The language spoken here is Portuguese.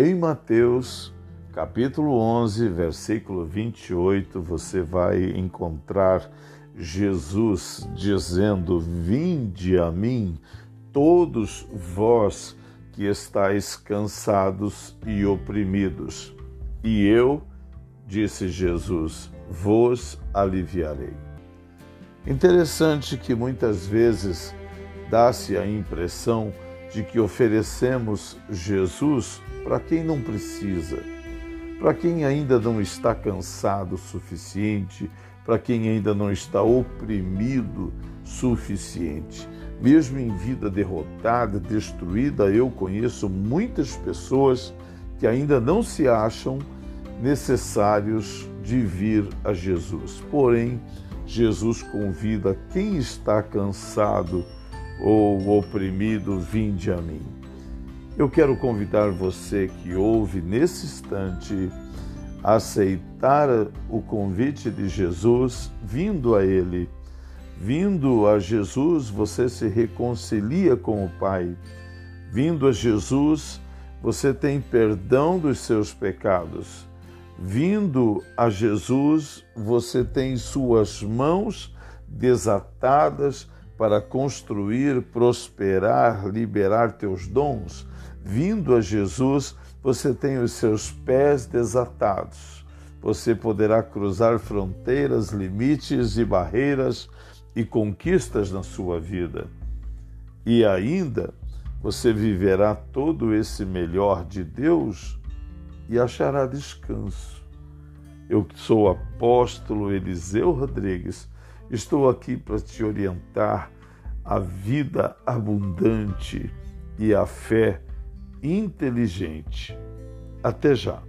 Em Mateus, capítulo 11, versículo 28, você vai encontrar Jesus dizendo: Vinde a mim, todos vós que estáis cansados e oprimidos, e eu, disse Jesus, vos aliviarei. Interessante que muitas vezes dá-se a impressão de que oferecemos Jesus para quem não precisa, para quem ainda não está cansado o suficiente, para quem ainda não está oprimido suficiente. Mesmo em vida derrotada, destruída, eu conheço muitas pessoas que ainda não se acham necessários de vir a Jesus. Porém, Jesus convida quem está cansado ou oprimido, vinde a mim. Eu quero convidar você que ouve nesse instante a aceitar o convite de Jesus, vindo a Ele. Vindo a Jesus, você se reconcilia com o Pai. Vindo a Jesus, você tem perdão dos seus pecados. Vindo a Jesus, você tem suas mãos desatadas para construir, prosperar, liberar teus dons. Vindo a Jesus, você tem os seus pés desatados. Você poderá cruzar fronteiras, limites e barreiras e conquistas na sua vida. E ainda você viverá todo esse melhor de Deus e achará descanso. Eu sou o apóstolo Eliseu Rodrigues Estou aqui para te orientar a vida abundante e a fé inteligente. Até já.